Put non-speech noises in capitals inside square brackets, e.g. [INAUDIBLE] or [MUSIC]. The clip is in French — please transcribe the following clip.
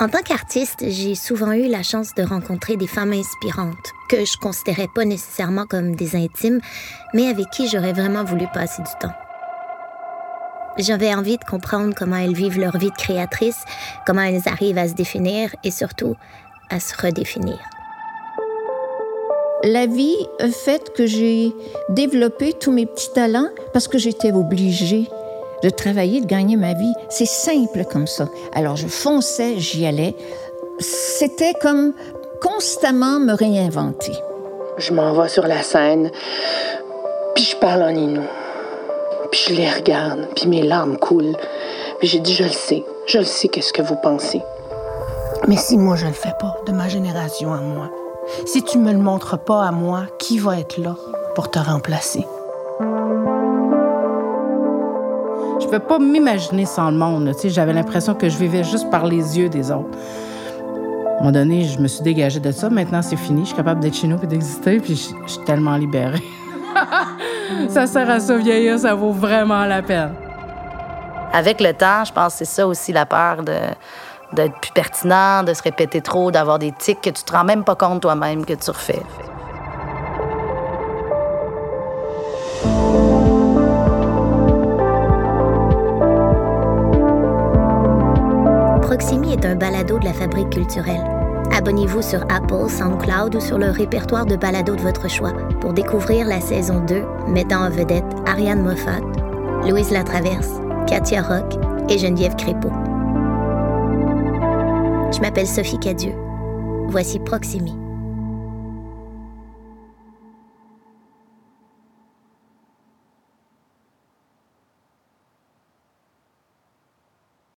En tant qu'artiste, j'ai souvent eu la chance de rencontrer des femmes inspirantes, que je considérais pas nécessairement comme des intimes, mais avec qui j'aurais vraiment voulu passer du temps. J'avais envie de comprendre comment elles vivent leur vie de créatrice, comment elles arrivent à se définir et surtout à se redéfinir. La vie a fait que j'ai développé tous mes petits talents parce que j'étais obligée de travailler, de gagner ma vie. C'est simple comme ça. Alors je fonçais, j'y allais. C'était comme constamment me réinventer. Je m'en vais sur la scène, puis je parle en inou. Puis je les regarde, puis mes larmes coulent. Puis j'ai dit, je le sais, je le sais qu'est-ce que vous pensez. Mais si moi je le fais pas, de ma génération à moi, si tu me le montres pas à moi, qui va être là pour te remplacer? Peux pas m'imaginer sans le monde. J'avais l'impression que je vivais juste par les yeux des autres. À un moment donné, je me suis dégagée de ça. Maintenant, c'est fini. Je suis capable d'être chez nous et d'exister, puis je, suis tellement libérée. [LAUGHS] ça sert à ça vieillir, ça vaut vraiment la peine. Avec le temps, je pense que c'est ça aussi la peur de d'être plus pertinent, de se répéter trop, d'avoir des tics que tu te rends même pas compte toi-même que tu refais. Proximi est un balado de la fabrique culturelle. Abonnez-vous sur Apple, SoundCloud ou sur le répertoire de balados de votre choix pour découvrir la saison 2 mettant en vedette Ariane Moffat, Louise Latraverse, Katia Rock et Geneviève Crépeau. Je m'appelle Sophie Cadieux. Voici Proximi.